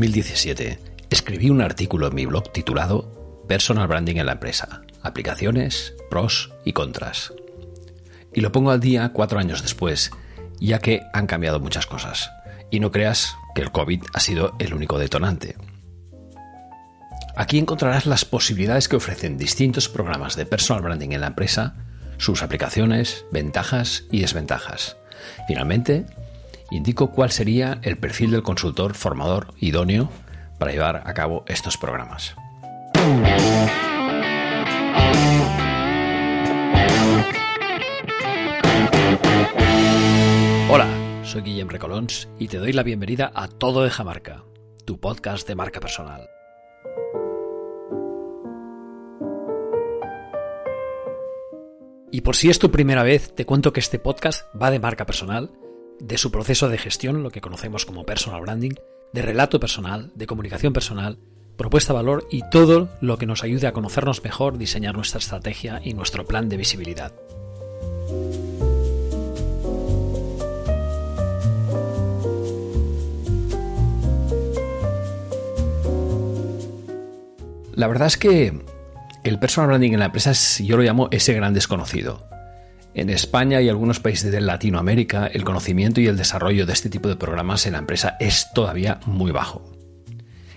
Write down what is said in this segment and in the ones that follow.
2017 escribí un artículo en mi blog titulado Personal Branding en la empresa, aplicaciones, pros y contras. Y lo pongo al día cuatro años después, ya que han cambiado muchas cosas. Y no creas que el COVID ha sido el único detonante. Aquí encontrarás las posibilidades que ofrecen distintos programas de personal branding en la empresa, sus aplicaciones, ventajas y desventajas. Finalmente, indico cuál sería el perfil del consultor formador idóneo para llevar a cabo estos programas. Hola, soy Guillem Recolons y te doy la bienvenida a Todo de Jamarca, tu podcast de marca personal. Y por si es tu primera vez, te cuento que este podcast va de marca personal de su proceso de gestión, lo que conocemos como personal branding, de relato personal, de comunicación personal, propuesta valor y todo lo que nos ayude a conocernos mejor, diseñar nuestra estrategia y nuestro plan de visibilidad. La verdad es que el personal branding en la empresa es, yo lo llamo ese gran desconocido. En España y algunos países de Latinoamérica, el conocimiento y el desarrollo de este tipo de programas en la empresa es todavía muy bajo.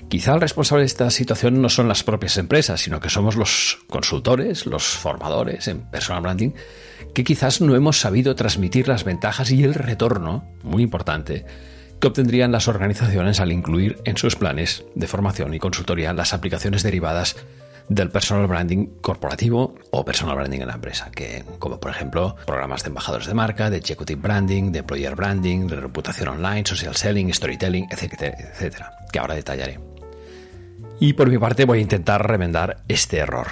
Quizá el responsable de esta situación no son las propias empresas, sino que somos los consultores, los formadores en personal branding, que quizás no hemos sabido transmitir las ventajas y el retorno, muy importante, que obtendrían las organizaciones al incluir en sus planes de formación y consultoría las aplicaciones derivadas del personal branding corporativo o personal branding en la empresa, que como por ejemplo programas de embajadores de marca, de executive branding, de employer branding, de reputación online, social selling, storytelling, etcétera, etcétera, que ahora detallaré. Y por mi parte voy a intentar remendar este error.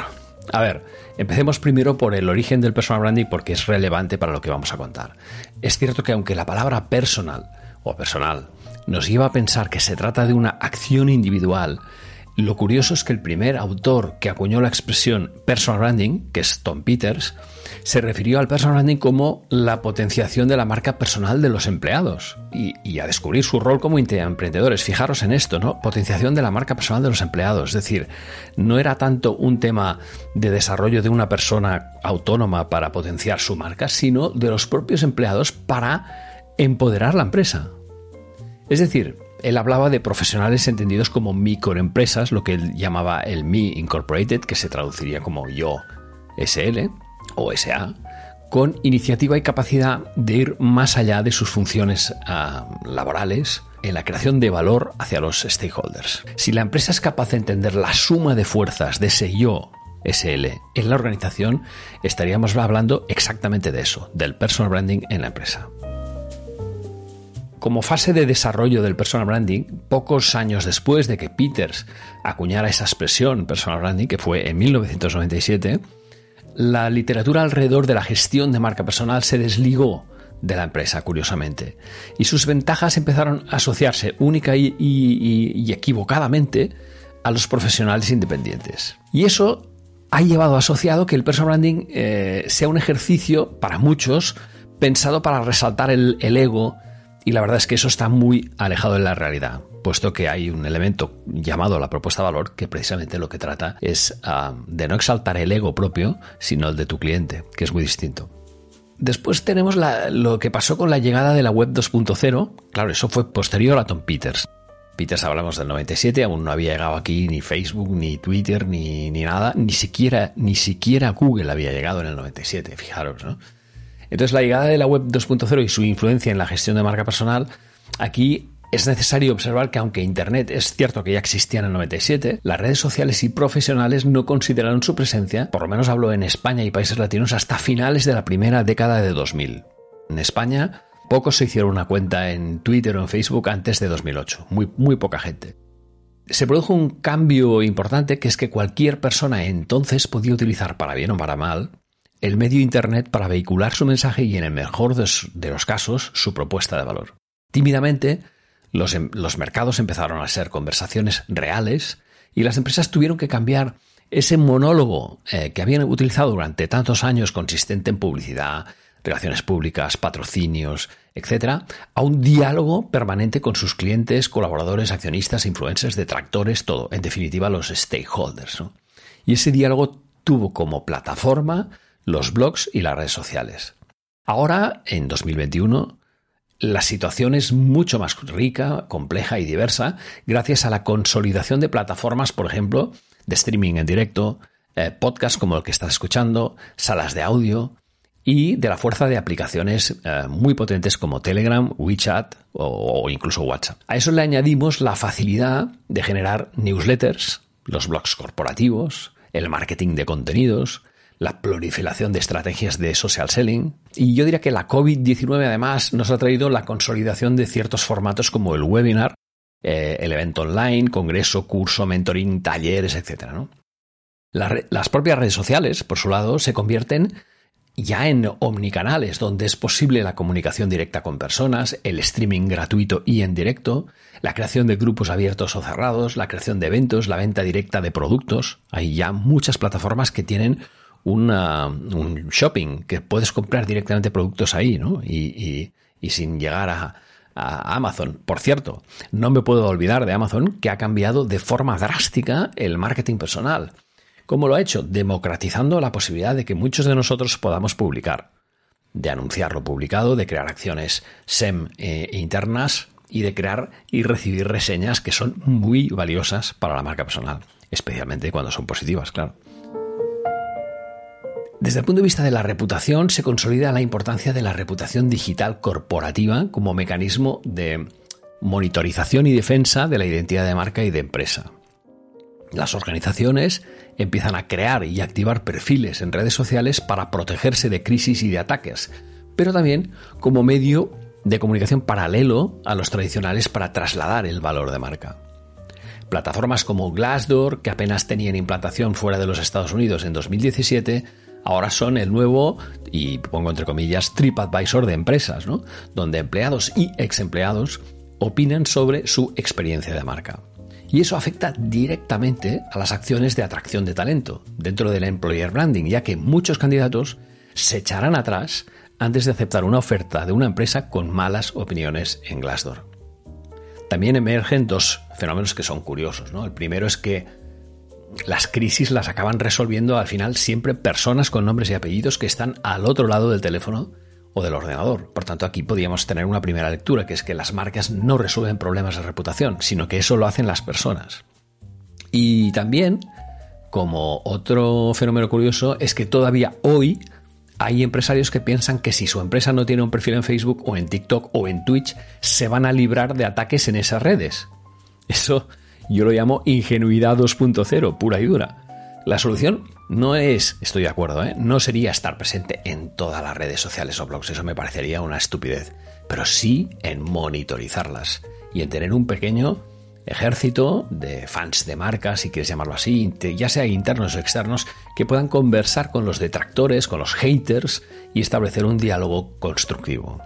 A ver, empecemos primero por el origen del personal branding porque es relevante para lo que vamos a contar. Es cierto que aunque la palabra personal o personal nos lleva a pensar que se trata de una acción individual, lo curioso es que el primer autor que acuñó la expresión personal branding, que es Tom Peters, se refirió al personal branding como la potenciación de la marca personal de los empleados y, a descubrir su rol como emprendedores. Fijaros en esto, ¿no? Potenciación de la marca personal de los empleados. Es decir, no era tanto un tema de desarrollo de una persona autónoma para potenciar su marca, sino de los propios empleados para empoderar la empresa. Es decir, él hablaba de profesionales entendidos como microempresas, lo que él llamaba el Me Incorporated, que se traduciría como yo SL o SA, con iniciativa y capacidad de ir más allá de sus funciones ah, laborales en la creación de valor hacia los stakeholders. Si la empresa es capaz de entender la suma de fuerzas de ese yo SL en la organización, estaríamos hablando exactamente de eso, del personal branding en la empresa. Como fase de desarrollo del personal branding, pocos años después de que Peters acuñara esa expresión personal branding, que fue en 1997, la literatura alrededor de la gestión de marca personal se desligó de la empresa, curiosamente, y sus ventajas empezaron a asociarse única y, equivocadamente a los profesionales independientes. Y eso ha llevado asociado que el personal branding eh, sea un ejercicio para muchos pensado para resaltar el ego y la verdad es que eso está muy alejado de la realidad. puesto que hay un elemento llamado la propuesta de valor que precisamente lo que trata es ah, de no exaltar el ego propio, sino el de tu cliente, que es muy distinto. Después tenemos lo que pasó con la llegada de la web 2.0. Claro, eso fue posterior a Tom Peters. Peters hablamos del 97, aún no había llegado aquí ni Facebook, ni Twitter, ni, ni nada, ni siquiera, ni siquiera Google había llegado en el 97, fijaros, ¿no? Entonces la llegada de la web 2.0 y su influencia en la gestión de marca personal, aquí es necesario observar que aunque Internet es cierto que ya existía en el 97, las redes sociales y profesionales no consideraron su presencia, por lo menos hablo en España y países latinos, hasta finales de la primera década de 2000. En España, pocos se hicieron una cuenta en Twitter o en Facebook antes de 2008, muy, muy poca gente. Se produjo un cambio importante que es que cualquier persona entonces podía utilizar para bien o para mal el medio Internet para vehicular su mensaje y, en el mejor de los casos, su propuesta de valor. Tímidamente, los, em, los, mercados empezaron a ser conversaciones reales y las empresas tuvieron que cambiar ese monólogo eh, que habían utilizado durante tantos años consistente en publicidad, relaciones públicas, patrocinios, etc., a un diálogo permanente con sus clientes, colaboradores, accionistas, influencers, detractores, todo, en definitiva los stakeholders. Y ese diálogo tuvo como plataforma los blogs y las redes sociales. Ahora, en 2021, la situación es mucho más rica, compleja y diversa gracias a la consolidación de plataformas, por ejemplo, de streaming en directo, eh, podcasts como el que estás escuchando, salas de audio y de la fuerza de aplicaciones eh, muy potentes como Telegram, WeChat o incluso WhatsApp. A eso le añadimos la facilidad de generar newsletters, los blogs corporativos, el marketing de contenidos, la proliferación de estrategias de social selling. Y yo diría que la COVID-19 además nos ha traído la consolidación de ciertos formatos como el webinar, eh, el evento online, congreso, curso, mentoring, talleres, etc. las propias redes sociales, por su lado, se convierten ya en omnicanales, donde es posible la comunicación directa con personas, el streaming gratuito y en directo, la creación de grupos abiertos o cerrados, la creación de eventos, la venta directa de productos. Hay ya muchas plataformas que tienen un shopping, que puedes comprar directamente productos ahí, ¿no? Y, sin llegar a, Amazon. Por cierto, no me puedo olvidar de Amazon, que ha cambiado de forma drástica el marketing personal. ¿Cómo lo ha hecho? Democratizando la posibilidad de que muchos de nosotros podamos publicar, de anunciar lo publicado, de crear acciones SEM eh, internas y de crear y recibir reseñas que son muy valiosas para la marca personal, especialmente cuando son positivas, claro. Desde el punto de vista de la reputación, se consolida la importancia de la reputación digital corporativa como mecanismo de monitorización y defensa de la identidad de marca y de empresa. Las organizaciones empiezan a crear y activar perfiles en redes sociales para protegerse de crisis y de ataques, pero también como medio de comunicación paralelo a los tradicionales para trasladar el valor de marca. Plataformas como Glassdoor, que apenas tenían implantación fuera de los Estados Unidos en 2017, ahora son el nuevo, y pongo entre comillas, TripAdvisor de empresas, ¿no? donde empleados y ex empleados opinan sobre su experiencia de marca. Y eso afecta directamente a las acciones de atracción de talento dentro del employer branding, ya que muchos candidatos se echarán atrás antes de aceptar una oferta de una empresa con malas opiniones en Glassdoor. También emergen dos fenómenos que son curiosos. ¿no? El primero es que las crisis las acaban resolviendo al final siempre personas con nombres y apellidos que están al otro lado del teléfono o del ordenador. Por tanto, aquí podríamos tener una primera lectura, que es que las marcas no resuelven problemas de reputación, sino que eso lo hacen las personas. Y también, como otro fenómeno curioso, es que todavía hoy hay empresarios que piensan que si su empresa no tiene un perfil en Facebook o en TikTok o en Twitch, se van a librar de ataques en esas redes. Eso yo lo llamo ingenuidad 2.0, pura y dura. La solución no es, estoy de acuerdo, ¿eh? no sería estar presente en todas las redes sociales o blogs, eso me parecería una estupidez, pero sí en monitorizarlas y en tener un pequeño ejército de fans de marcas, si quieres llamarlo así, ya sea internos o externos, que puedan conversar con los detractores, con los haters y establecer un diálogo constructivo.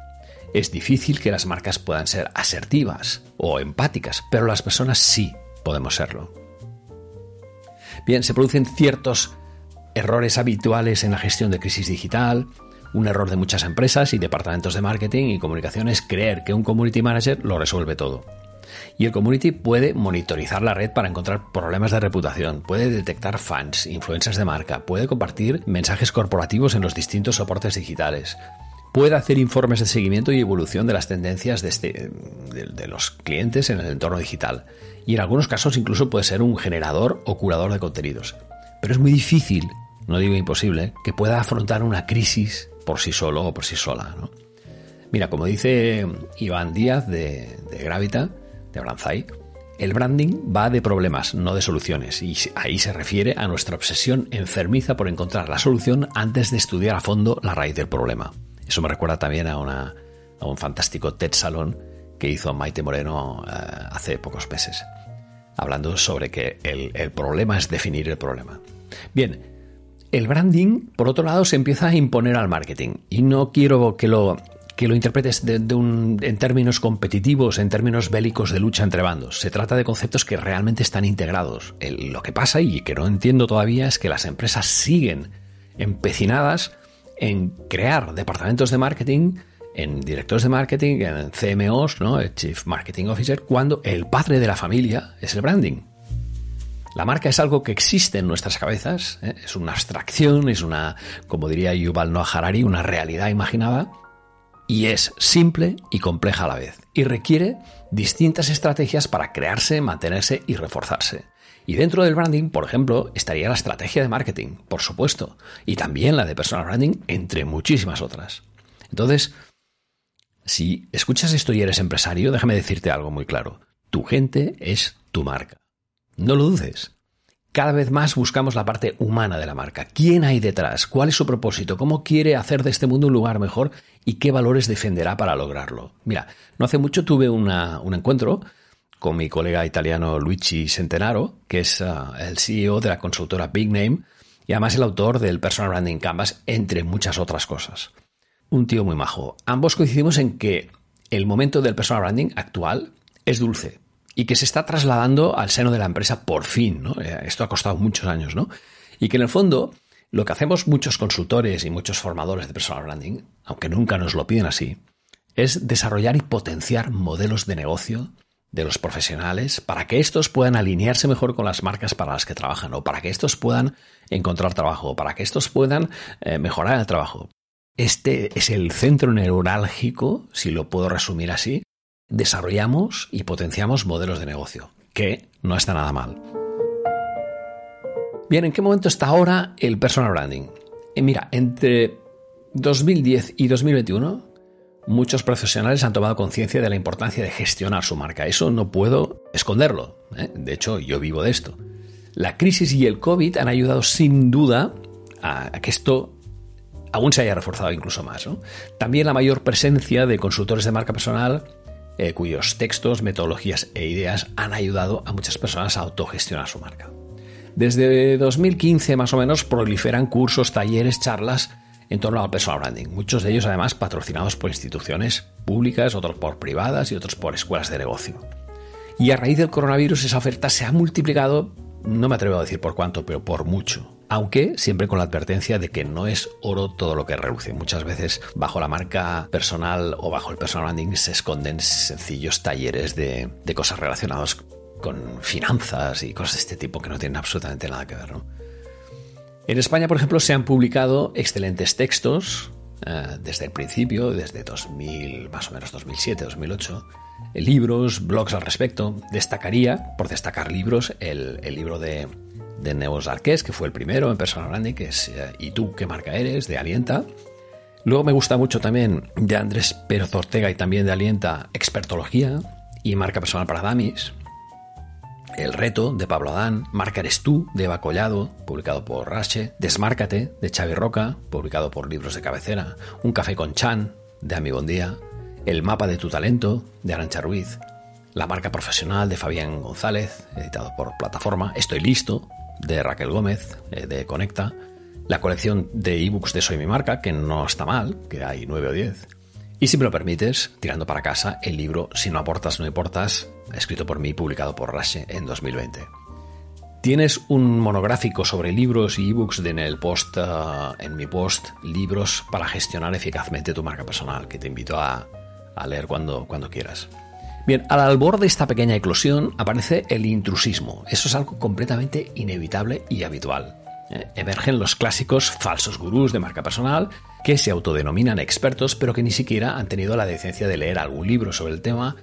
Es difícil que las marcas puedan ser asertivas o empáticas, pero las personas sí podemos serlo. Bien, se producen ciertos errores habituales en la gestión de crisis digital. Un error de muchas empresas y departamentos de marketing y comunicación es creer que un community manager lo resuelve todo. Y el community puede monitorizar la red para encontrar problemas de reputación, puede detectar fans, influencias de marca, puede compartir mensajes corporativos en los distintos soportes digitales, puede hacer informes de seguimiento y evolución de las tendencias de, este, de, los clientes en el entorno digital. Y en algunos casos incluso puede ser un generador o curador de contenidos. Pero es muy difícil, no digo imposible, que pueda afrontar una crisis por sí solo o por sí sola. Mira, como dice Iván Díaz de, de Gravita, de Branzai, el branding va de problemas, no de soluciones, y ahí se refiere a nuestra obsesión enfermiza por encontrar la solución antes de estudiar a fondo la raíz del problema. Eso me recuerda también a, un fantástico TED Salón que hizo Maite Moreno eh, hace pocos meses, hablando sobre que el, el problema es definir el problema. Bien, el branding, por otro lado, se empieza a imponer al marketing. Y no quiero que lo, que lo interpretes de, un, en términos competitivos, en términos bélicos de lucha entre bandos. Se trata de conceptos que realmente están integrados. lo que pasa y que no entiendo todavía es que las empresas siguen empecinadas en crear departamentos de marketing, en directores de marketing, en CMOs, ¿no? El Chief Marketing Officer, cuando el padre de la familia es el branding. La marca es algo que existe en nuestras cabezas, ¿eh? es una abstracción, es una, como diría Yuval Noah Harari, una realidad imaginada, y es simple y compleja a la vez, y requiere distintas estrategias para crearse, mantenerse y reforzarse. Y dentro del branding, por ejemplo, estaría la estrategia de marketing, por supuesto, y también la de personal branding, entre muchísimas otras. Entonces, si escuchas esto y eres empresario, déjame decirte algo muy claro. Tu gente es tu marca. No lo dudes. Cada vez más buscamos la parte humana de la marca. ¿Quién hay detrás? ¿Cuál es su propósito? ¿Cómo quiere hacer de este mundo un lugar mejor? ¿Y qué valores defenderá para lograrlo? Mira, no hace mucho tuve un encuentro con mi colega italiano Luigi Centenaro, que es ah, el CEO de la consultora Big Name y además el autor del Personal Branding Canvas, entre muchas otras cosas. Un tío muy majo. Ambos coincidimos en que el momento del personal branding actual es dulce y que se está trasladando al seno de la empresa por fin. ¿no? Eh, esto ha costado muchos años, ¿no? Y que en el fondo lo que hacemos muchos consultores y muchos formadores de personal branding, aunque nunca nos lo piden así, es desarrollar y potenciar modelos de negocio de los profesionales para que estos puedan alinearse mejor con las marcas para las que trabajan o para que estos puedan encontrar trabajo o para que estos puedan eh, mejorar el trabajo. Este es el centro neurálgico, si lo puedo resumir así. Desarrollamos y potenciamos modelos de negocio, que no está nada mal. Bien, ¿en qué momento está ahora el personal branding? Eh, mira, entre 2010 y 2021 muchos profesionales han tomado conciencia de la importancia de gestionar su marca. Eso no puedo esconderlo. ¿eh? De hecho, yo vivo de esto. La crisis y el COVID han ayudado sin duda a, que esto aún se haya reforzado incluso más. También la mayor presencia de consultores de marca personal eh, cuyos textos, metodologías e ideas han ayudado a muchas personas a autogestionar su marca. Desde 2015 más o menos proliferan cursos, talleres, charlas en torno al personal branding. Muchos de ellos además patrocinados por instituciones públicas, otros por privadas y otros por escuelas de negocio. Y a raíz del coronavirus esa oferta se ha multiplicado, no me atrevo a decir por cuánto, pero por mucho. Aunque siempre con la advertencia de que no es oro todo lo que reluce. Muchas veces bajo la marca personal o bajo el personal branding se esconden sencillos talleres de, cosas relacionadas con finanzas y cosas de este tipo que no tienen absolutamente nada que ver. En España, por ejemplo, se han publicado excelentes textos eh, desde el principio, desde 2000, más o menos 2007, 2008, libros, blogs al respecto. Destacaría, por destacar libros, el, libro de, Neos Arqués, que fue el primero en Personal Branding, que es eh, ¿Y tú qué marca eres? de Alienta. Luego me gusta mucho también de Andrés Pérez Ortega y también de Alienta Expertología y Marca Personal para Damis. El reto de Pablo Adán, Marca eres tú de Eva Collado, publicado por Rache, Desmárcate de Xavi Roca, publicado por Libros de Cabecera, Un café con Chan de Ami Bondía, El mapa de tu talento de Arancha Ruiz, La marca profesional de Fabián González, editado por Plataforma, Estoy listo de Raquel Gómez eh, de Conecta, la colección de ebooks de Soy mi marca, que no está mal, que hay nueve o diez, y si me lo permites, tirando para casa, el libro Si no aportas, no importas, escrito por mí y publicado por Rashe en 2020. Tienes un monográfico sobre libros y ebooks en el post, eh, en mi post, libros para gestionar eficazmente tu marca personal, que te invito a, leer cuando, cuando quieras. Bien, al albor de esta pequeña eclosión aparece el intrusismo. Eso es algo completamente inevitable y habitual. Eh, emergen los clásicos falsos gurús de marca personal que se autodenominan expertos pero que ni siquiera han tenido la decencia de leer algún libro sobre el tema,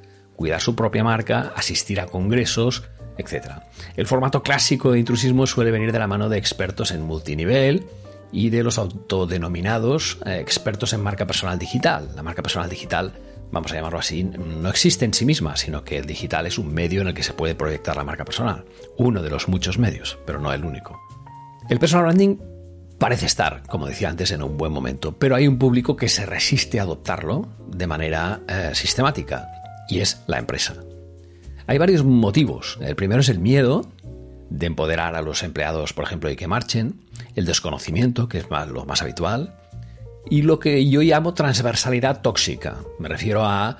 cuidar su propia marca, asistir a congresos, etc. El formato clásico de intrusismo suele venir de la mano de expertos en multinivel y de los autodenominados eh, expertos en marca personal digital. La marca personal digital vamos a llamarlo así, no existe en sí misma, sino que el digital es un medio en el que se puede proyectar la marca personal. Uno de los muchos medios, pero no el único. El personal branding parece estar, como decía antes, en un buen momento, pero hay un público que se resiste a adoptarlo de manera eh, sistemática, y es la empresa. Hay varios motivos. El primero es el miedo de empoderar a los empleados, por ejemplo, y que marchen, el desconocimiento, que es lo más habitual, y lo que yo llamo transversalidad tóxica. Me refiero a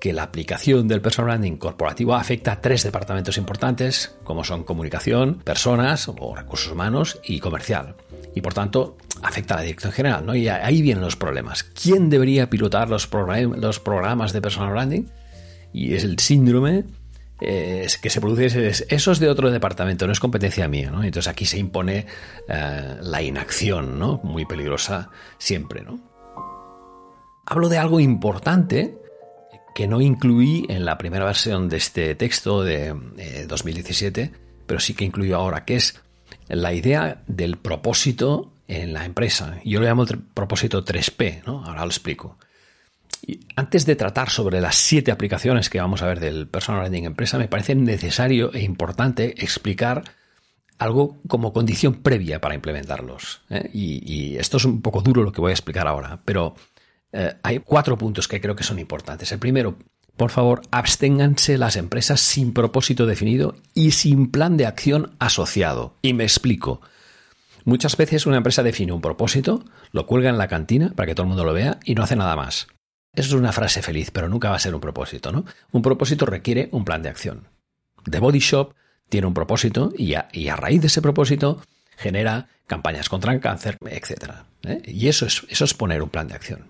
que la aplicación del personal branding corporativo afecta a tres departamentos importantes, como son comunicación, personas o recursos humanos y comercial. Y por tanto, afecta a la dirección general, ¿no? Y ahí vienen los problemas. ¿Quién debería pilotar los, los programas de personal branding? Y es el síndrome que se produce eso es de otro departamento, no es competencia mía, ¿no? Entonces aquí se impone eh, la inacción, ¿no? Muy peligrosa siempre, ¿no? Hablo de algo importante que no incluí en la primera versión de este texto de 2017, eh, pero sí que incluyo ahora, que es la idea del propósito en la empresa. Yo lo llamo propósito 3P, ¿no? Ahora lo explico. Antes de tratar sobre las siete aplicaciones que vamos a ver del Personal Branding Empresa, me parece necesario e importante explicar algo como condición previa para implementarlos. ¿eh? Y, esto es un poco duro lo que voy a explicar ahora, pero eh, hay cuatro puntos que creo que son importantes. El primero, por favor, absténganse las empresas sin propósito definido y sin plan de acción asociado. Y me explico. Muchas veces una empresa define un propósito, lo cuelga en la cantina para que todo el mundo lo vea y no hace nada más. Es una frase feliz, pero nunca va a ser un propósito, ¿no? Un propósito requiere un plan de acción. The Body Shop tiene un propósito y a, raíz de ese propósito genera campañas contra el cáncer, etc. ¿eh? Y eso es, poner un plan de acción.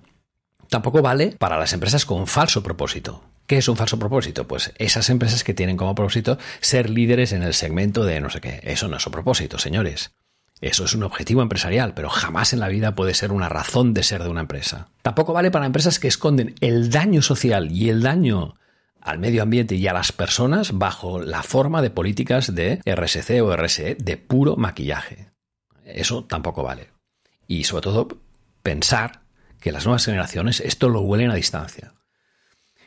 Tampoco vale para las empresas con falso propósito. ¿Qué es un falso propósito? Pues esas empresas que tienen como propósito ser líderes en el segmento de no sé qué. Eso no es un propósito, señores. Eso es un objetivo empresarial, pero jamás en la vida puede ser una razón de ser de una empresa. Tampoco vale para empresas que esconden el daño social y el daño al medio ambiente y a las personas bajo la forma de políticas de RSC o RSE de puro maquillaje. Eso tampoco vale. Y sobre todo pensar que las nuevas generaciones esto lo huelen a distancia.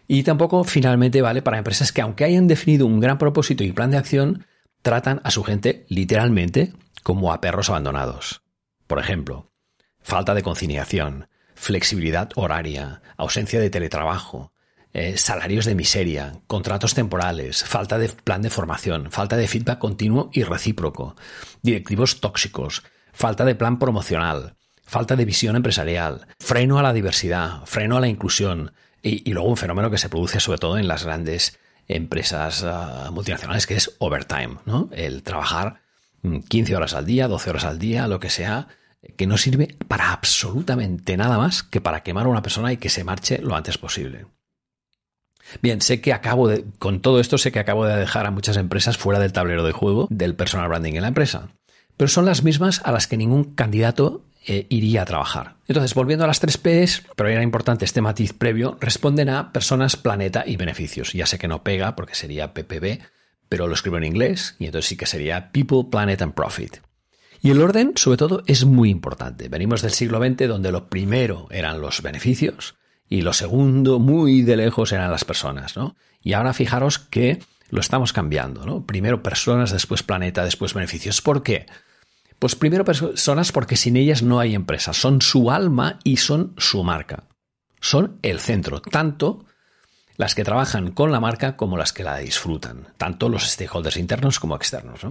Y tampoco finalmente vale para empresas que aunque hayan definido un gran propósito y plan de acción, tratan a su gente literalmente como a perros abandonados. Por ejemplo, falta de conciliación, flexibilidad horaria, ausencia de teletrabajo, eh, salarios de miseria, contratos temporales, falta de plan de formación, falta de feedback continuo y recíproco, directivos tóxicos, falta de plan promocional, falta de visión empresarial, freno a la diversidad, freno a la inclusión y, luego un fenómeno que se produce sobre todo en las grandes empresas ah, multinacionales que es overtime, ¿no? El trabajar 15 mm, horas al día, 12 horas al día, lo que sea, que no sirve para absolutamente nada más que para quemar a una persona y que se marche lo antes posible. Bien, sé que acabo de, con todo esto sé que acabo de dejar a muchas empresas fuera del tablero de juego del personal branding en la empresa, pero son las mismas a las que ningún candidato eh, iría a trabajar. Entonces, volviendo a las tres P's, pero era importante este matiz previo, responden a personas, planeta y beneficios. Ya sé que no pega porque sería PPB, pero lo escribo en inglés y entonces sí que sería People, Planet and Profit. Y el orden, sobre todo, es muy importante. Venimos del siglo XX donde lo primero eran los beneficios y lo segundo, muy de lejos, eran las personas, ¿no? Y ahora fijaros que lo estamos cambiando, ¿no? Primero personas, después planeta, después beneficios. ¿Por qué? Pues primero personas porque sin ellas no hay empresa. Son su alma y son su marca. Son el centro, tanto las que trabajan con la marca como las que la disfrutan, tanto los stakeholders internos como externos.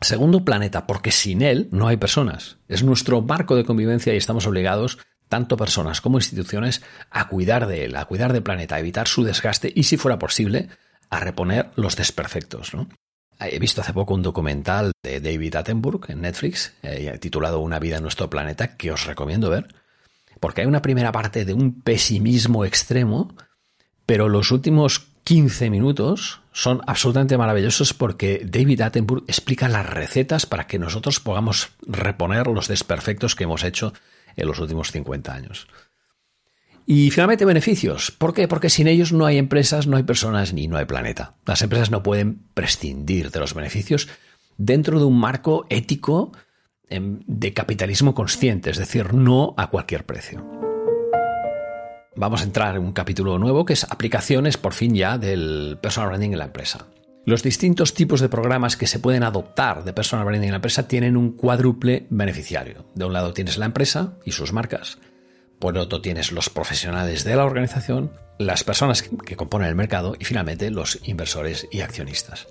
Segundo planeta, porque sin él no hay personas. Es nuestro marco de convivencia y estamos obligados, tanto personas como instituciones, a cuidar de él, a cuidar del planeta, a evitar su desgaste y, si fuera posible, a reponer los desperfectos. He visto hace poco un documental de David Attenborough en Netflix, eh, titulado Una vida en nuestro planeta, que os recomiendo ver, porque hay una primera parte de un pesimismo extremo pero los últimos 15 minutos son absolutamente maravillosos porque David Attenborough explica las recetas para que nosotros podamos reponer los desperfectos que hemos hecho en los últimos 50 años. Y finalmente beneficios. ¿Por qué? Porque sin ellos no hay empresas, no hay personas ni no hay planeta. Las empresas no pueden prescindir de los beneficios dentro de un marco ético em, de capitalismo consciente, es decir, no a cualquier precio. Vamos a entrar en un capítulo nuevo que es aplicaciones por fin ya del personal branding en la empresa. Los distintos tipos de programas que se pueden adoptar de personal branding en la empresa tienen un cuádruple beneficiario. De un lado tienes la empresa y sus marcas, por otro tienes los profesionales de la organización, las personas que componen el mercado y finalmente los inversores y accionistas.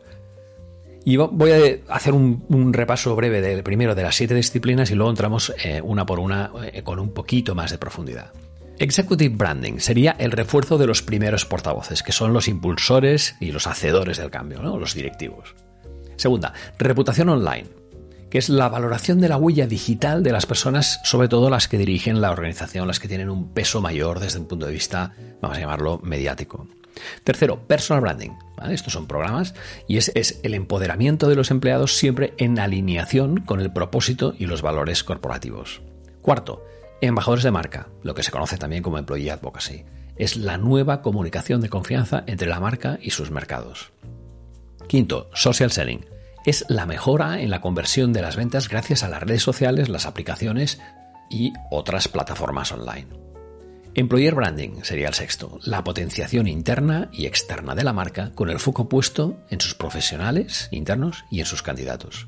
Y voy a hacer un, repaso breve del primero de las siete disciplinas y luego entramos eh, una por una eh, con un poquito más de profundidad. Executive Branding sería el refuerzo de los primeros portavoces, que son los impulsores y los hacedores del cambio, los directivos. Segunda, reputación online que es la valoración de la huella digital de las personas, sobre todo las que dirigen la organización, las que tienen un peso mayor desde un punto de vista, vamos a llamarlo, mediático. Tercero, personal branding. Estos son programas y es, es el empoderamiento de los empleados siempre en alineación con el propósito y los valores corporativos. Cuarto, embajadores de marca, lo que se conoce también como employee advocacy. Es la nueva comunicación de confianza entre la marca y sus mercados. Quinto, social selling es la mejora en la conversión de las ventas gracias a las redes sociales, las aplicaciones y otras plataformas online. Employer branding sería el sexto, la potenciación interna y externa de la marca con el foco puesto en sus profesionales internos y en sus candidatos.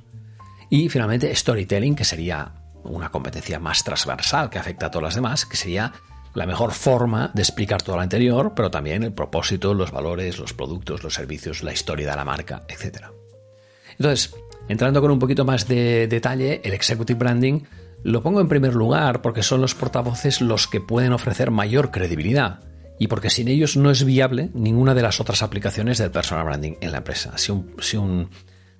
Y finalmente storytelling, que sería una competencia más transversal que afecta a todas las demás, que sería la mejor forma de explicar todo lo anterior, pero también el propósito, los valores, los productos, los servicios, la historia de la marca, etc. Entonces, entrando con un poquito más de detalle, el Executive Branding lo pongo en primer lugar porque son los portavoces los que pueden ofrecer mayor credibilidad y porque sin ellos no es viable ninguna de las otras aplicaciones del personal branding en la empresa. Si un,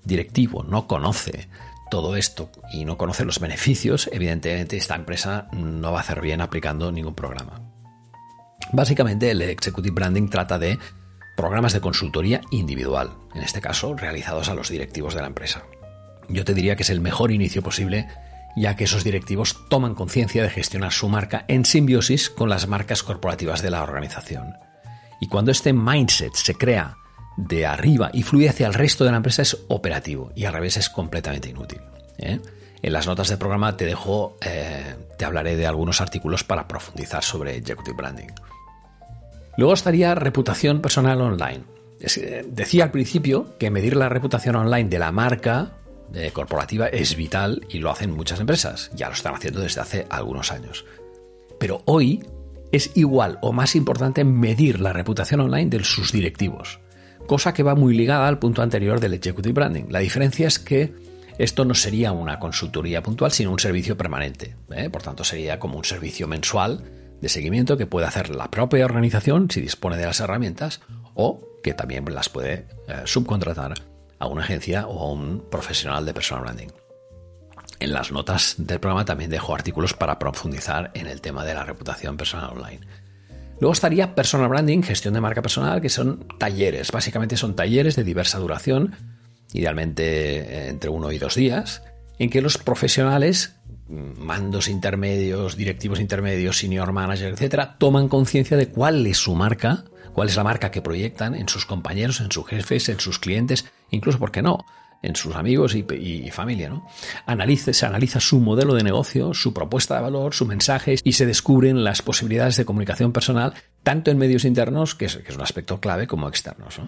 directivo no conoce todo esto y no conoce los beneficios, evidentemente esta empresa no va a hacer bien aplicando ningún programa. Básicamente el Executive Branding trata de programas de consultoría individual, en este caso realizados a los directivos de la empresa. Yo te diría que es el mejor inicio posible ya que esos directivos toman conciencia de gestionar su marca en simbiosis con las marcas corporativas de la organización. Y cuando este mindset se crea de arriba y fluye hacia el resto de la empresa es operativo y al revés es completamente inútil. ¿eh? En las notas del programa te dejo, eh, te hablaré de algunos artículos para profundizar sobre Executive Branding. Luego estaría reputación personal online. decía al principio que medir la reputación online de la marca eh, corporativa es vital y lo hacen muchas empresas. Ya lo están haciendo desde hace algunos años. Pero hoy es igual o más importante medir la reputación online de sus directivos, cosa que va muy ligada al punto anterior del executive branding. La diferencia es que esto no sería una consultoría puntual, sino un servicio permanente. ¿eh? Por tanto, sería como un servicio mensual de seguimiento que puede hacer la propia organización si dispone de las herramientas o que también las puede eh, subcontratar a una agencia o a un profesional de personal branding. En las notas del programa también dejo artículos para profundizar en el tema de la reputación personal online. Luego estaría personal branding, gestión de marca personal, que son talleres. Básicamente son talleres de diversa duración, idealmente eh, entre uno y dos días, en que los profesionales mandos intermedios, directivos intermedios, senior manager, etcétera, toman conciencia de cuál es su marca, cuál es la marca que proyectan en sus compañeros, en sus jefes, en sus clientes, incluso, ¿por qué no?, en sus amigos y, familia, ¿no? se analiza su modelo de negocio, su propuesta de valor, su mensaje y se descubren las posibilidades de comunicación personal tanto en medios internos, que es, que es un aspecto clave, como externos.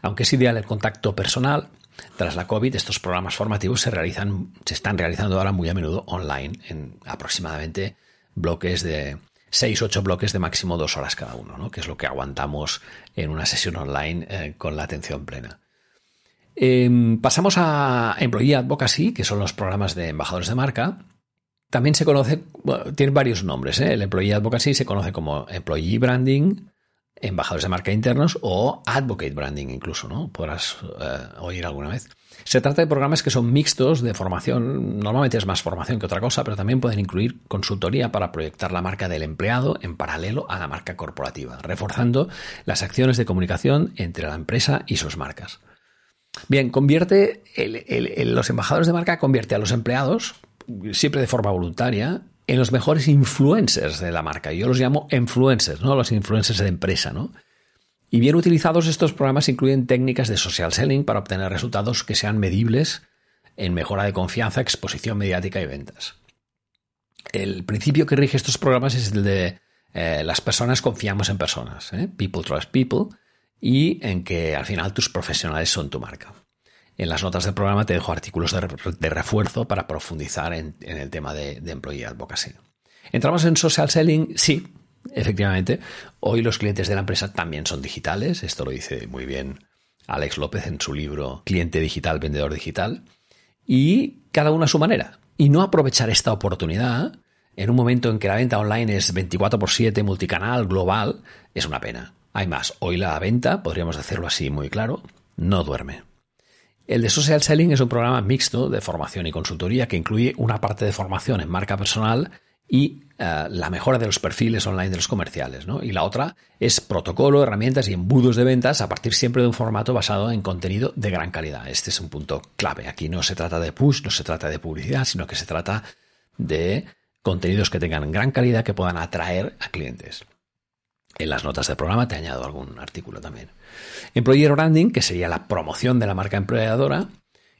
Aunque es ideal el contacto personal, tras la COVID, estos programas formativos se realizan, se están realizando ahora muy a menudo online, en aproximadamente bloques de 6-8 bloques de máximo dos horas cada uno, ¿no? que es lo que aguantamos en una sesión online eh, con la atención plena. Em, pasamos a Employee Advocacy, que son los programas de embajadores de marca. También se conoce, tiene varios nombres. ¿eh? El Employee Advocacy se conoce como Employee Branding, embajadores de marca internos o advocate branding incluso, ¿no? Podrás eh, oír alguna vez. Se trata de programas que son mixtos de formación, normalmente es más formación que otra cosa, pero también pueden incluir consultoría para proyectar la marca del empleado en paralelo a la marca corporativa, reforzando las acciones de comunicación entre la empresa y sus marcas. Bien, convierte los embajadores de marca convierte a los empleados, siempre de forma voluntaria, en los mejores influencers de la marca. Yo los llamo influencers, ¿no? Los influencers de empresa, ¿no? Y bien utilizados estos programas incluyen técnicas de social selling para obtener resultados que sean medibles en mejora de confianza, exposición mediática y ventas. El principio que rige estos programas es el de eh, las personas confiamos en personas, ¿eh? people trust people, y en que al final tus profesionales son tu marca. En las notas del programa te dejo artículos de, refuerzo para profundizar en, el tema de, de employee advocacy. ¿Entramos en social selling? Sí, efectivamente. Hoy los clientes de la empresa también son digitales. Esto lo dice muy bien Alex López en su libro Cliente Digital, Vendedor Digital. Y cada uno a su manera. Y no aprovechar esta oportunidad en un momento en que la venta online es 24 x 7, multicanal, global, es una pena. Hay más. Hoy la venta, podríamos decirlo así muy claro, no duerme. El de Social Selling es un programa mixto de formación y consultoría que incluye una parte de formación en marca personal y eh, la mejora de los perfiles online de los comerciales. Y la otra es protocolo, herramientas y embudos de ventas a partir siempre de un formato basado en contenido de gran calidad. Este es un punto clave. Aquí no se trata de push, no se trata de publicidad, sino que se trata de contenidos que tengan gran calidad que puedan atraer a clientes. En las notas del programa te añado algún artículo también. Employer Branding, que sería la promoción de la marca empleadora,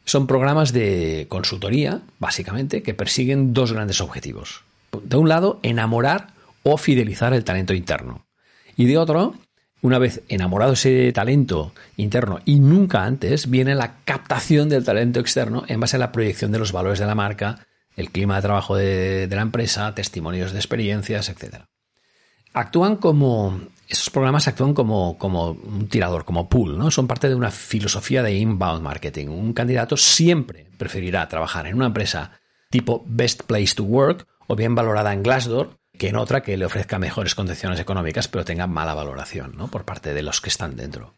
son programas de consultoría, básicamente, que persiguen dos grandes objetivos. De un lado, enamorar o fidelizar el talento interno. Y de otro, una vez enamorado ese talento interno y nunca antes, viene la captación del talento externo en base a la proyección de los valores de la marca, el clima de trabajo de, la empresa, testimonios de experiencias, etc actúan como esos programas actúan como, como, un tirador, como pool, ¿no? Son parte de una filosofía de inbound marketing. Un candidato siempre preferirá trabajar en una empresa tipo Best Place to Work o bien valorada en Glassdoor que en otra que le ofrezca mejores condiciones económicas pero tenga mala valoración ¿no? por parte de los que están dentro.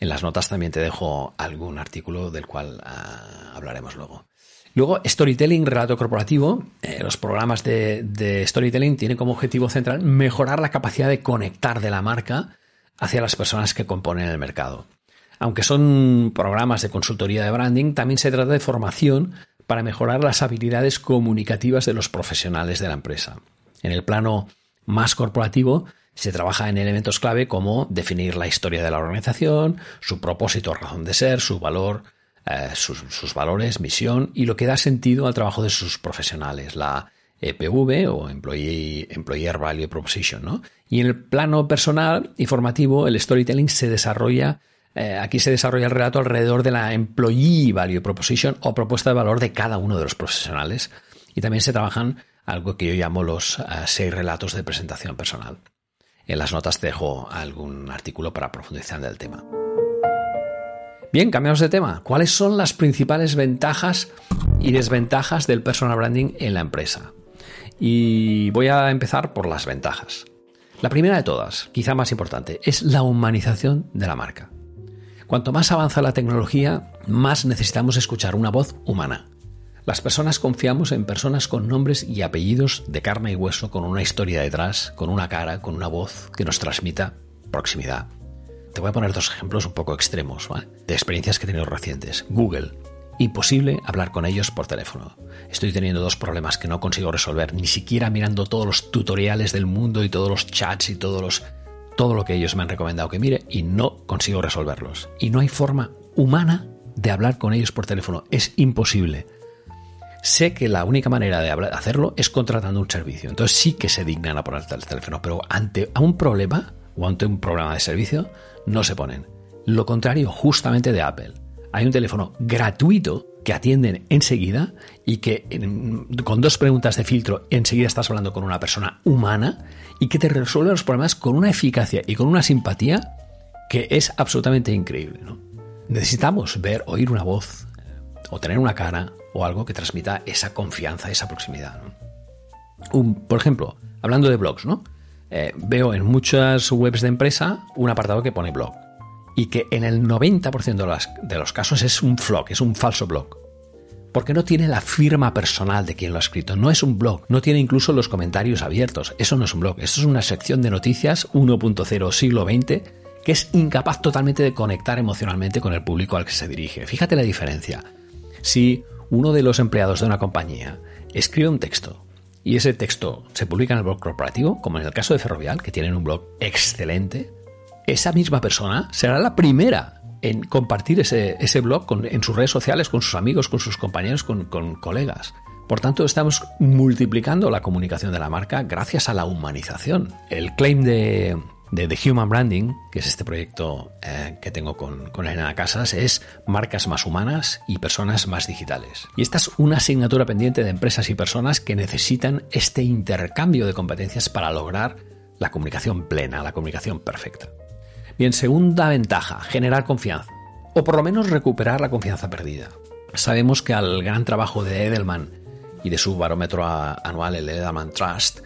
En las notas también te dejo algún artículo del cual ah, hablaremos luego. Luego, storytelling, relato corporativo. Eh, los programas de, storytelling tienen como objetivo central mejorar la capacidad de conectar de la marca hacia las personas que componen el mercado. Aunque son programas de consultoría de branding, también se trata de formación para mejorar las habilidades comunicativas de los profesionales de la empresa. En el plano más corporativo, se trabaja en elementos clave como definir la historia de la organización, su propósito, razón de ser, su valor, eh, sus, valores, misión y lo que da sentido al trabajo de sus profesionales, la EPV o Employee, Employer Value Proposition. ¿no? Y en el plano personal y formativo, el storytelling se desarrolla, eh, aquí se desarrolla el relato alrededor de la Employee Value Proposition o propuesta de valor de cada uno de los profesionales. Y también se trabajan algo que yo llamo los eh, seis relatos de presentación personal. En las notas te dejo algún artículo para profundizar en el tema. Bien, cambiamos de tema. ¿Cuáles son las principales ventajas y desventajas del personal branding en la empresa? Y voy a empezar por las ventajas. La primera de todas, quizá más importante, es la humanización de la marca. Cuanto más avanza la tecnología, más necesitamos escuchar una voz humana. Las personas confiamos en personas con nombres y apellidos de carne y hueso, con una historia detrás, con una cara, con una voz que nos transmita proximidad. Te voy a poner dos ejemplos un poco extremos, de experiencias que he tenido recientes. Google. Imposible hablar con ellos por teléfono. Estoy teniendo dos problemas que no consigo resolver, ni siquiera mirando todos los tutoriales del mundo y todos los chats y todos los, todo lo que ellos me han recomendado que mire y no consigo resolverlos. Y no hay forma humana de hablar con ellos por teléfono. Es imposible. Sé que la única manera de hacerlo es contratando un servicio. Entonces sí que se dignan a ponerte el teléfono. Pero ante un problema o ante un programa de servicio, no se ponen. Lo contrario justamente de Apple. Hay un teléfono gratuito que atienden enseguida y que con dos preguntas de filtro enseguida estás hablando con una persona humana y que te resuelve los problemas con una eficacia y con una simpatía que es absolutamente increíble. Necesitamos ver, oír una voz eh, o tener una cara o algo que transmita esa confianza, esa proximidad. por ejemplo, hablando de blogs, ¿no? Eh, veo en muchas webs de empresa un apartado que pone blog y que en el 90% de, los casos es un blog, es un falso blog. Porque no tiene la firma personal de quien lo ha escrito, no es un blog, no tiene incluso los comentarios abiertos, eso no es un blog, esto es una sección de noticias 1.0 siglo XX que es incapaz totalmente de conectar emocionalmente con el público al que se dirige. Fíjate la diferencia. Si uno de los empleados de una compañía escribe un texto y ese texto se publica en el blog corporativo, como en el caso de Ferrovial, que tienen un blog excelente, esa misma persona será la primera en compartir ese, blog en sus redes sociales, con sus amigos, con sus compañeros, con, con colegas. Por tanto, estamos multiplicando la comunicación de la marca gracias a la humanización. El claim de, de The Human Branding, que es este proyecto eh, que tengo con, con Elena Casas, es marcas más humanas y personas más digitales. Y esta es una asignatura pendiente de empresas y personas que necesitan este intercambio de competencias para lograr la comunicación plena, la comunicación perfecta. Bien, segunda ventaja, generar confianza, o por lo menos recuperar la confianza perdida. Sabemos que al gran trabajo de Edelman y de su barómetro anual, el Edelman Trust,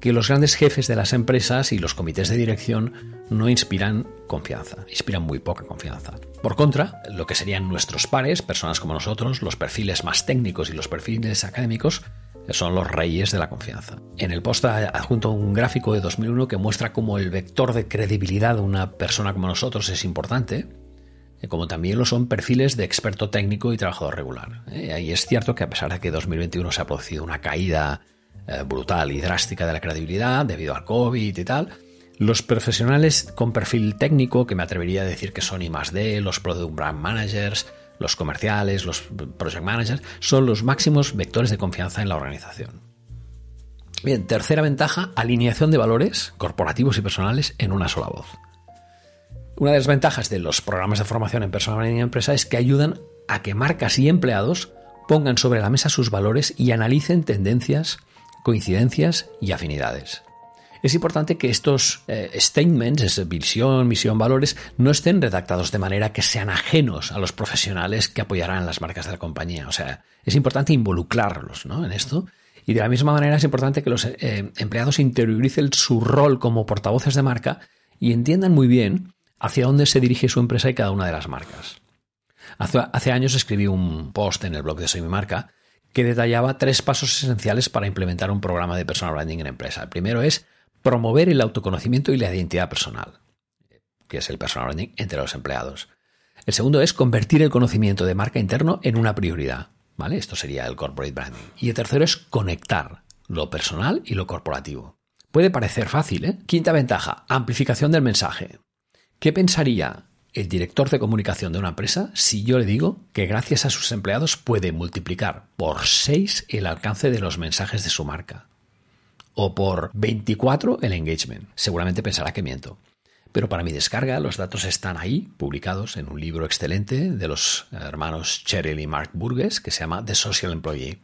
que los grandes jefes de las empresas y los comités de dirección no inspiran confianza, inspiran muy poca confianza. Por contra, lo que serían nuestros pares, personas como nosotros, los perfiles más técnicos y los perfiles académicos, son los reyes de la confianza. En el post adjunto un gráfico de 2001 que muestra cómo el vector de credibilidad de una persona como nosotros es importante, como también lo son perfiles de experto técnico y trabajador regular. ¿eh? Y es cierto que a pesar de que 2021 se ha producido una caída eh, brutal y drástica de la credibilidad debido al COVID y tal. Los profesionales con perfil técnico, que me atrevería a decir que son I D, los Product Brand Managers, los comerciales, los Project Managers, son los máximos vectores de confianza en la organización. Bien, tercera ventaja, alineación de valores corporativos y personales en una sola voz. Una de las ventajas de los programas de formación en personal y empresa es que ayudan a que marcas y empleados pongan sobre la mesa sus valores y analicen tendencias coincidencias y afinidades. Es importante que estos eh, statements, visión, misión, valores, no estén redactados de manera que sean ajenos a los profesionales que apoyarán las marcas de la compañía. O sea, es importante involucrarlos en esto. Y de la misma manera es importante que los eh, empleados interioricen su rol como portavoces de marca y entiendan muy bien hacia dónde se dirige su empresa y cada una de las marcas. Hace, hace años escribí un post en el blog de Soy Mi Marca que detallaba tres pasos esenciales para implementar un programa de personal branding en empresa. El primero es promover el autoconocimiento y la identidad personal, que es el personal branding entre los empleados. El segundo es convertir el conocimiento de marca interno en una prioridad. ¿vale? Esto sería el corporate branding. Y el tercero es conectar lo personal y lo corporativo. Puede parecer fácil, ¿eh? Quinta ventaja, amplificación del mensaje. ¿Qué pensaría el director de comunicación de una empresa si yo le digo que gracias a sus empleados puede multiplicar por 6 el alcance de los mensajes de su marca? O por 24 el engagement. Seguramente pensará que miento. Pero para mi descarga los datos están ahí, publicados en un libro excelente de los hermanos Cheryl y Mark Burgess que se llama The Social Employee.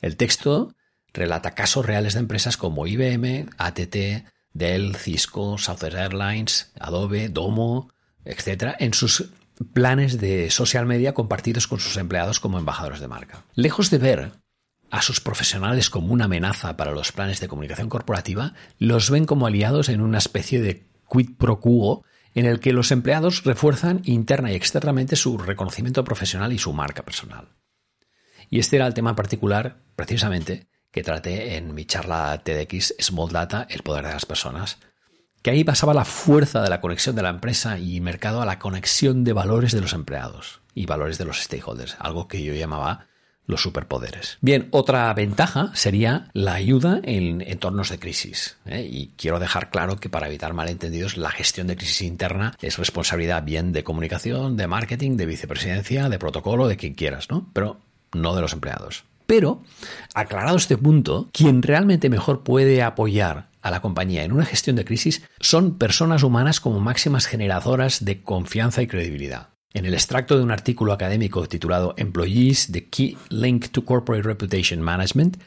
El texto relata casos reales de empresas como IBM, ATT, Dell, Cisco, Southern Airlines, Adobe, Domo, etcétera, en sus planes de social media compartidos con sus empleados como embajadores de marca. Lejos de ver a sus profesionales como una amenaza para los planes de comunicación corporativa, los ven como aliados en una especie de quid pro quo en el que los empleados refuerzan interna y externamente su reconocimiento profesional y su marca personal. Y este era el tema particular, precisamente, que traté en mi charla TEDx Small Data, el poder de las personas, que ahí pasaba la fuerza de la conexión de la empresa y mercado a la conexión de valores de los empleados y valores de los stakeholders, algo que yo llamaba los superpoderes. Bien, otra ventaja sería la ayuda en entornos de crisis. ¿eh? Y quiero dejar claro que para evitar malentendidos, la gestión de crisis interna es responsabilidad bien de comunicación, de marketing, de vicepresidencia, de protocolo, de quien quieras, ¿no? Pero no de los empleados. Pero, aclarado este punto, quien realmente mejor puede apoyar a la compañía en una gestión de crisis son personas humanas como máximas generadoras de confianza y credibilidad. En el extracto de un artículo académico titulado Employees, The Key Link to Corporate Reputation Management,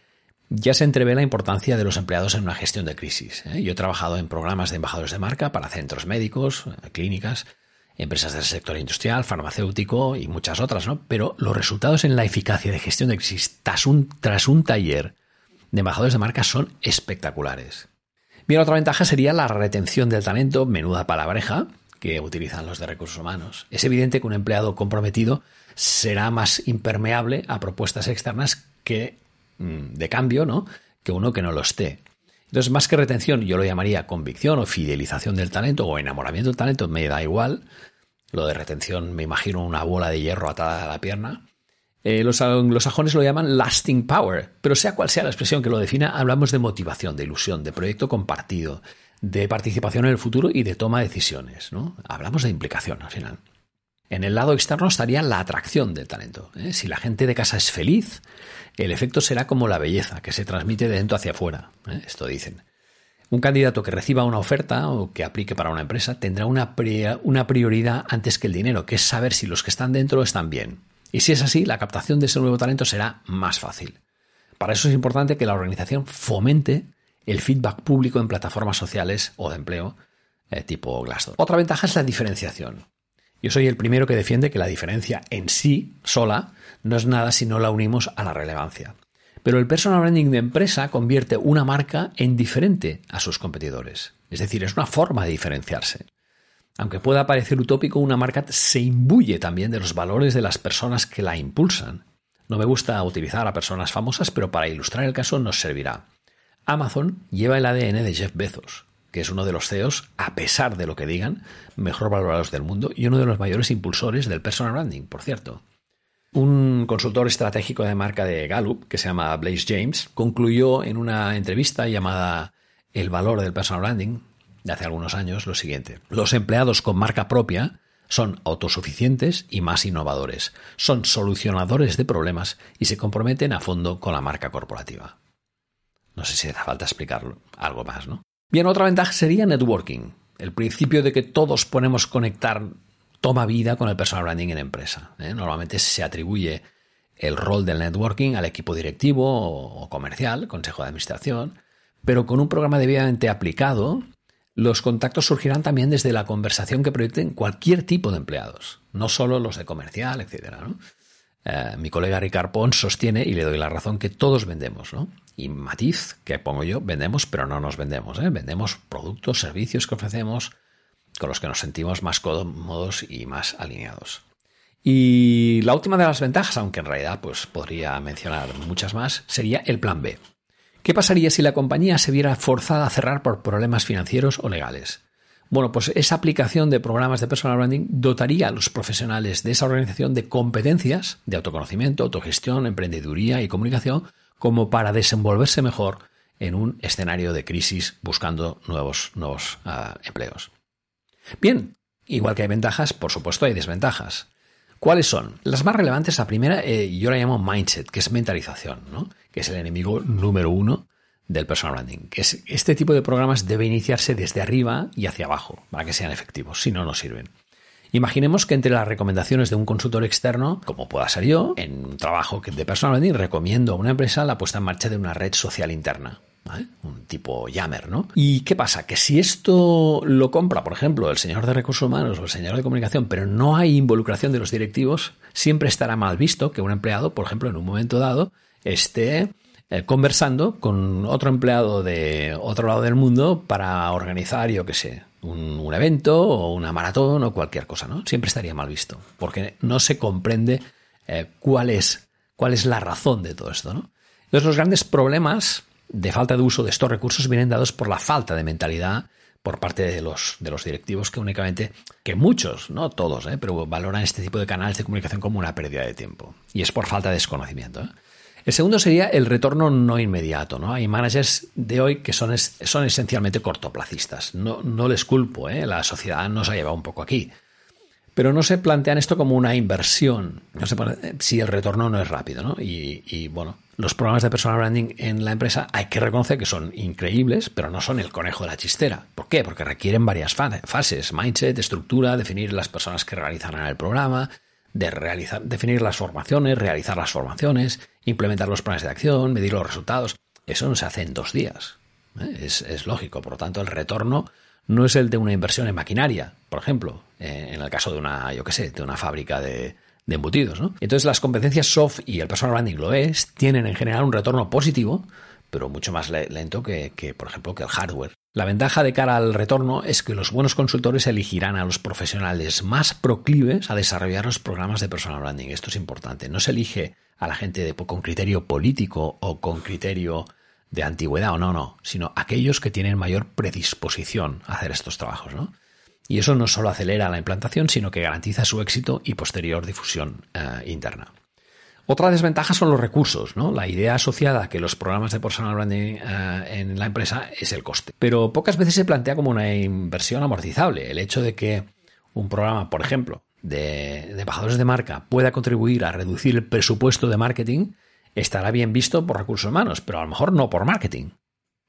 ya se entrevé la importancia de los empleados en una gestión de crisis. ¿eh? Yo he trabajado en programas de embajadores de marca para centros médicos, clínicas, empresas del sector industrial, farmacéutico y muchas otras, ¿no? Pero los resultados en la eficacia de gestión de crisis tras un, tras un taller de embajadores de marca son espectaculares. Bien, otra ventaja sería la retención del talento, menuda palabreja que utilizan los de recursos humanos. Es evidente que un empleado comprometido será más impermeable a propuestas externas que mm, de cambio, ¿no? Que uno que no lo esté. Entonces, más que retención, yo lo llamaría convicción o fidelización del talento o enamoramiento del talento, me da igual. Lo de retención, me imagino una bola de hierro atada a la pierna. Eh, los anglosajones lo llaman lasting power, pero sea cual sea la expresión que lo defina, hablamos de motivación, de ilusión, de proyecto compartido, de participación en el futuro y de toma de decisiones. ¿no? Hablamos de implicación al final. En el lado externo estaría la atracción del talento. ¿eh? Si la gente de casa es feliz, el efecto será como la belleza, que se transmite de dentro hacia afuera. ¿eh? Esto dicen. Un candidato que reciba una oferta o que aplique para una empresa tendrá una, una prioridad antes que el dinero, que es saber si los que están dentro están bien. Y si es así, la captación de ese nuevo talento será más fácil. Para eso es importante que la organización fomente el feedback público en plataformas sociales o de empleo eh, tipo Glassdoor. Otra ventaja es la diferenciación. Yo soy el primero que defiende que la diferencia en sí, sola, no es nada si no la unimos a la relevancia. Pero el personal branding de empresa convierte una marca en diferente a sus competidores. Es decir, es una forma de diferenciarse. Aunque pueda parecer utópico, una marca se imbuye también de los valores de las personas que la impulsan. No me gusta utilizar a personas famosas, pero para ilustrar el caso nos servirá. Amazon lleva el ADN de Jeff Bezos, que es uno de los CEOs, a pesar de lo que digan, mejor valorados del mundo y uno de los mayores impulsores del personal branding, por cierto. Un consultor estratégico de marca de Gallup, que se llama Blaze James, concluyó en una entrevista llamada El valor del personal branding, de hace algunos años, lo siguiente. Los empleados con marca propia son autosuficientes y más innovadores, son solucionadores de problemas y se comprometen a fondo con la marca corporativa. No sé si hace falta explicarlo algo más, ¿no? Bien, otra ventaja sería networking. El principio de que todos podemos conectar toma vida con el personal branding en empresa. ¿eh? Normalmente se atribuye el rol del networking al equipo directivo o comercial, consejo de administración, pero con un programa debidamente aplicado, los contactos surgirán también desde la conversación que proyecten cualquier tipo de empleados, no solo los de comercial, etc. Eh, mi colega Ricard Pons sostiene, y le doy la razón, que todos vendemos, ¿no? Y matiz, que pongo yo, vendemos, pero no nos vendemos. ¿eh? Vendemos productos, servicios que ofrecemos con los que nos sentimos más cómodos y más alineados. Y la última de las ventajas, aunque en realidad pues, podría mencionar muchas más, sería el plan B. ¿Qué pasaría si la compañía se viera forzada a cerrar por problemas financieros o legales? Bueno, pues esa aplicación de programas de personal branding dotaría a los profesionales de esa organización de competencias de autoconocimiento, autogestión, emprendeduría y comunicación como para desenvolverse mejor en un escenario de crisis buscando nuevos, nuevos ah, empleos. Bien, igual que hay ventajas, por supuesto hay desventajas. ¿Cuáles son? Las más relevantes, la primera, eh, yo la llamo mindset, que es mentalización, ¿no? Que es el enemigo número uno del personal branding. Este tipo de programas debe iniciarse desde arriba y hacia abajo para que sean efectivos, si no, no sirven. Imaginemos que entre las recomendaciones de un consultor externo, como pueda ser yo, en un trabajo de personal branding, recomiendo a una empresa la puesta en marcha de una red social interna. Un tipo Yammer, ¿no? ¿Y qué pasa? Que si esto lo compra, por ejemplo, el señor de recursos humanos o el señor de comunicación, pero no hay involucración de los directivos, siempre estará mal visto que un empleado, por ejemplo, en un momento dado, esté eh, conversando con otro empleado de otro lado del mundo para organizar, yo qué sé, un, evento o una maratón o cualquier cosa, ¿no? Siempre estaría mal visto, porque no se comprende eh, cuál, es, cuál es la razón de todo esto, ¿no? Entonces, los grandes problemas de falta de uso de estos recursos vienen dados por la falta de mentalidad por parte de los, de los directivos que únicamente, que muchos, no todos, ¿eh? pero valoran este tipo de canales de comunicación como una pérdida de tiempo. Y es por falta de desconocimiento. ¿eh? El segundo sería el retorno no inmediato. ¿no? Hay managers de hoy que son, son esencialmente cortoplacistas. No, no les culpo, ¿eh? la sociedad nos ha llevado un poco aquí. Pero no se plantean esto como una inversión. No se si el retorno no es rápido. ¿no? Y, y bueno, los programas de personal branding en la empresa hay que reconocer que son increíbles, pero no son el conejo de la chistera. ¿Por qué? Porque requieren varias fases, mindset, estructura, definir las personas que realizarán el programa, de realizar, definir las formaciones, realizar las formaciones, implementar los planes de acción, medir los resultados. Eso no se hace en dos días. ¿eh? Es, lógico. Por lo tanto, el retorno no es el de una inversión en maquinaria, por ejemplo, eh, en el caso de una, yo qué sé, de una fábrica de, embutidos. Entonces, las competencias soft y el personal branding lo es, tienen en general un retorno positivo, pero mucho más lento que, que, por ejemplo, que el hardware. La ventaja de cara al retorno es que los buenos consultores elegirán a los profesionales más proclives a desarrollar los programas de personal branding. Esto es importante. No se elige a la gente con criterio político o con criterio de antigüedad o no, no, sino aquellos que tienen mayor predisposición a hacer estos trabajos. ¿no? Y eso no solo acelera la implantación, sino que garantiza su éxito y posterior difusión eh, interna. Otra desventaja son los recursos, ¿no? La idea asociada a que los programas de personal branding eh, en la empresa es el coste. Pero pocas veces se plantea como una inversión amortizable. El hecho de que un programa, por ejemplo, de, de embajadores de marca pueda contribuir a reducir el presupuesto de marketing estará bien visto por recursos humanos, pero a lo mejor no por marketing.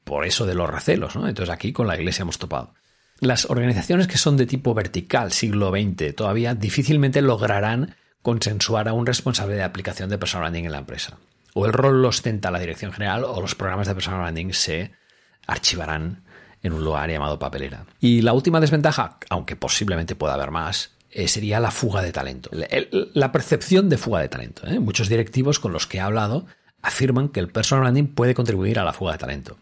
Por eso de los recelos, ¿no? Entonces aquí con la iglesia hemos topado. Las organizaciones que son de tipo vertical, siglo XX, todavía difícilmente lograrán consensuar a un responsable de aplicación de personal branding en la empresa. O el rol lo ostenta la dirección general o los programas de personal branding se archivarán en un lugar llamado papelera. Y la última desventaja, aunque posiblemente pueda haber más, eh, sería la fuga de talento. La percepción de fuga de talento. ¿eh? Muchos directivos con los que he hablado afirman que el personal branding puede contribuir a la fuga de talento.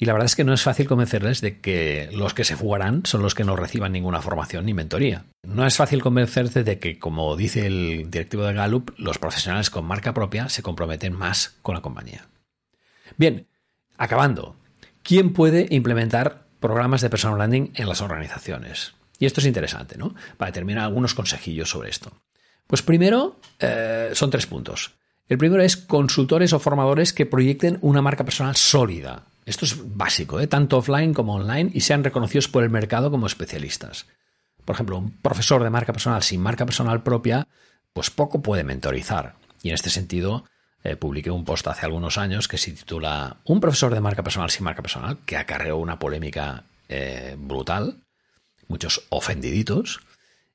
Y la verdad es que no es fácil convencerles de que los que se fugarán son los que no reciban ninguna formación ni mentoría. No es fácil convencerse de que, como dice el directivo de Gallup, los profesionales con marca propia se comprometen más con la compañía. Bien, acabando. ¿Quién puede implementar programas de personal branding en las organizaciones? Y esto es interesante, ¿no? Para terminar, algunos consejillos sobre esto. Pues primero, eh, son tres puntos. El primero es consultores o formadores que proyecten una marca personal sólida, esto es básico, ¿eh? tanto offline como online, y sean reconocidos por el mercado como especialistas. Por ejemplo, un profesor de marca personal sin marca personal propia, pues poco puede mentorizar. Y en este sentido, eh, publiqué un post hace algunos años que se titula Un profesor de marca personal sin marca personal, que acarreó una polémica brutal, muchos ofendiditos.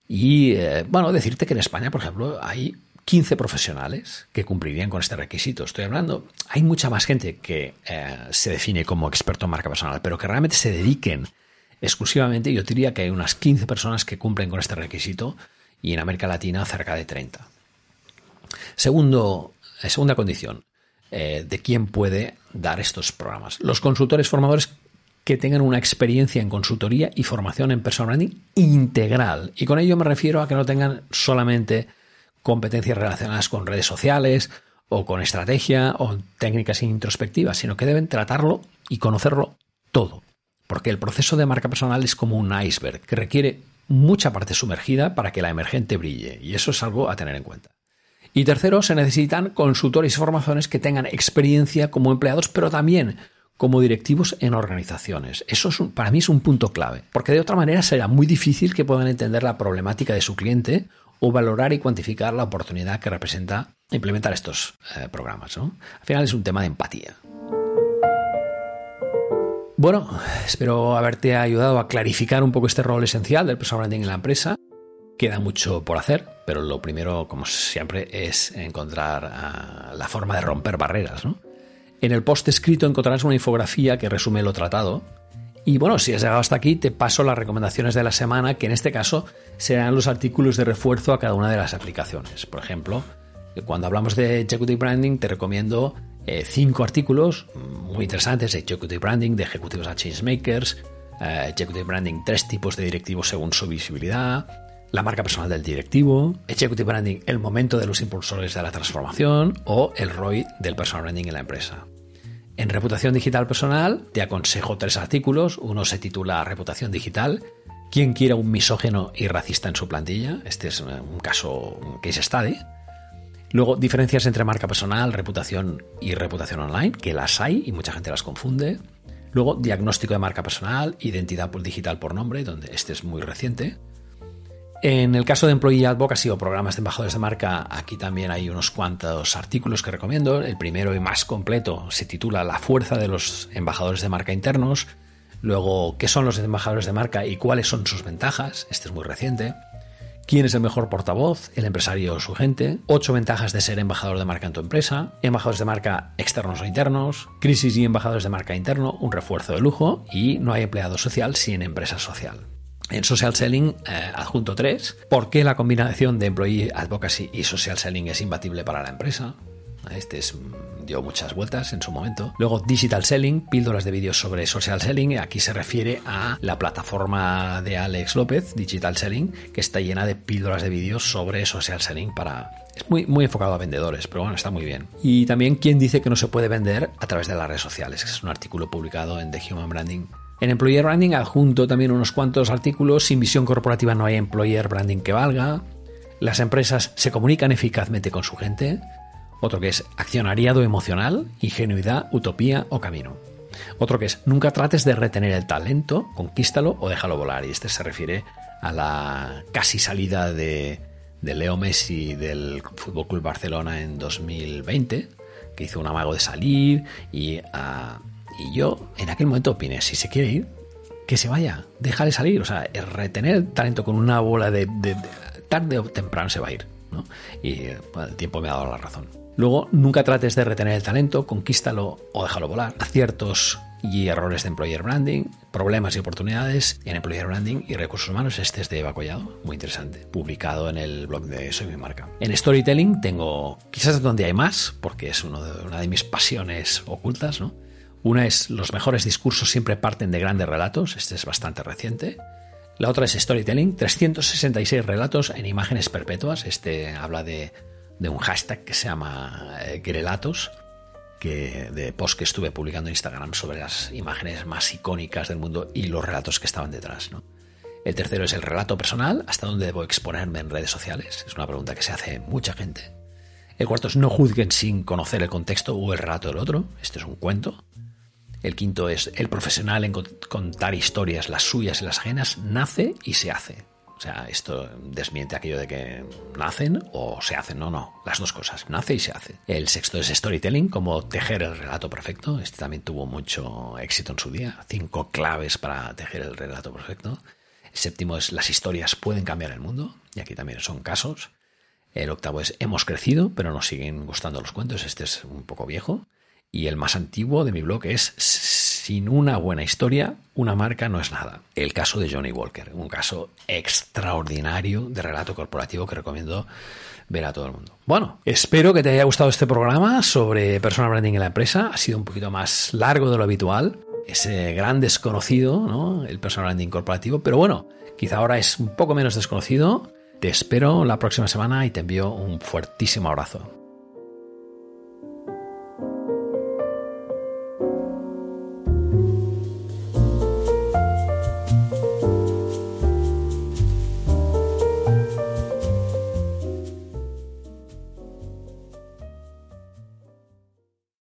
Y bueno, decirte que en España, por ejemplo, hay 15 profesionales que cumplirían con este requisito. Estoy hablando, hay mucha más gente que eh, se define como experto en marca personal, pero que realmente se dediquen exclusivamente, yo diría que hay unas 15 personas que cumplen con este requisito y en América Latina cerca de 30. Segundo, eh, segunda condición eh, de quién puede dar estos programas. Los consultores formadores que tengan una experiencia en consultoría y formación en personal integral. Y con ello me refiero a que no tengan solamente competencias relacionadas con redes sociales o con estrategia o técnicas introspectivas, sino que deben tratarlo y conocerlo todo. Porque el proceso de marca personal es como un iceberg que requiere mucha parte sumergida para que la emergente brille. Y eso es algo a tener en cuenta. Y tercero, se necesitan consultores y formaciones que tengan experiencia como empleados, pero también como directivos en organizaciones. Eso es para mí es un punto clave, porque de otra manera será muy difícil que puedan entender la problemática de su cliente o valorar y cuantificar la oportunidad que representa implementar estos eh, programas. Al final es un tema de empatía. Bueno, espero haberte ayudado a clarificar un poco este rol esencial del personal branding en la empresa. Queda mucho por hacer, pero lo primero, como siempre, es encontrar ah, la forma de romper barreras. En el post escrito encontrarás una infografía que resume lo tratado y bueno, si has llegado hasta aquí, te paso las recomendaciones de la semana, que en este caso serán los artículos de refuerzo a cada una de las aplicaciones. Por ejemplo, cuando hablamos de Executive Branding, te recomiendo eh, cinco artículos muy interesantes de Executive Branding, de ejecutivos a Changemakers, eh, Executive Branding, tres tipos de directivos según su visibilidad, la marca personal del directivo, Executive Branding, el momento de los impulsores de la transformación o el ROI del personal branding en la empresa. En reputación digital personal te aconsejo tres artículos. Uno se titula Reputación digital. ¿Quién quiere un misógeno y racista en su plantilla? Este es un caso, un case study. Luego, diferencias entre marca personal, reputación y reputación online, que las hay y mucha gente las confunde. Luego, diagnóstico de marca personal, identidad digital por nombre, donde este es muy reciente. En el caso de Employee Advocacy o programas de embajadores de marca, aquí también hay unos cuantos artículos que recomiendo. El primero y más completo se titula La fuerza de los embajadores de marca internos. Luego, ¿qué son los embajadores de marca y cuáles son sus ventajas? Este es muy reciente. ¿Quién es el mejor portavoz? El empresario o su gente. Ocho ventajas de ser embajador de marca en tu empresa. Embajadores de marca externos o internos. Crisis y embajadores de marca interno, un refuerzo de lujo. Y no hay empleado social sin empresa social. En Social Selling, eh, adjunto 3, ¿por qué la combinación de Employee Advocacy y Social Selling es imbatible para la empresa? Este es, mm, dio muchas vueltas en su momento. Luego Digital Selling, píldoras de vídeos sobre social selling. Aquí se refiere a la plataforma de Alex López, Digital Selling, que está llena de píldoras de vídeos sobre social selling para... Es muy, muy enfocado a vendedores, pero bueno, está muy bien. Y también quién dice que no se puede vender a través de las redes sociales, es un artículo publicado en The Human Branding en Employer Branding adjunto también unos cuantos artículos. Sin visión corporativa no hay Employer Branding que valga. Las empresas se comunican eficazmente con su gente. Otro que es accionariado emocional, ingenuidad, utopía o camino. Otro que es nunca trates de retener el talento, conquístalo o déjalo volar. Y este se refiere a la casi salida de, Leo Messi del Fútbol Club Barcelona en 2020, que hizo un amago de salir y a y yo en aquel momento opiné, si se quiere ir, que se vaya, déjale salir. O sea, retener talento con una bola de, tarde o temprano se va a ir. Y el tiempo me ha dado la razón. Luego, nunca trates de retener el talento, conquístalo o déjalo volar. Aciertos y errores de Employer Branding, problemas y oportunidades en Employer Branding y recursos humanos. Este es de Eva Collado, muy interesante, publicado en el blog de Soy mi marca. En Storytelling tengo quizás donde hay más, porque es una de mis pasiones ocultas, ¿no? Una es los mejores discursos siempre parten de grandes relatos, este es bastante reciente. La otra es Storytelling, 366 relatos en imágenes perpetuas, este habla de, un hashtag que se llama eh, Grelatos, que, de post que estuve publicando en Instagram sobre las imágenes más icónicas del mundo y los relatos que estaban detrás. El tercero es el relato personal, hasta dónde debo exponerme en redes sociales, es una pregunta que se hace mucha gente. El cuarto es no juzguen sin conocer el contexto o el relato del otro, este es un cuento. El quinto es el profesional en contar historias, las suyas y las ajenas, nace y se hace. O sea, esto desmiente aquello de que nacen o se hacen. No, no, las dos cosas, nace y se hace. El sexto es storytelling, como tejer el relato perfecto. Este también tuvo mucho éxito en su día. Cinco claves para tejer el relato perfecto. El séptimo es las historias pueden cambiar el mundo. Y aquí también son casos. El octavo es hemos crecido, pero nos siguen gustando los cuentos. Este es un poco viejo. Y el más antiguo de mi blog es Sin una buena historia, una marca no es nada. El caso de Johnny Walker, un caso extraordinario de relato corporativo que recomiendo ver a todo el mundo. Bueno, espero que te haya gustado este programa sobre personal branding en la empresa. Ha sido un poquito más largo de lo habitual. Ese gran desconocido, ¿no? El personal branding corporativo. Pero bueno, quizá ahora es un poco menos desconocido. Te espero la próxima semana y te envío un fuertísimo abrazo.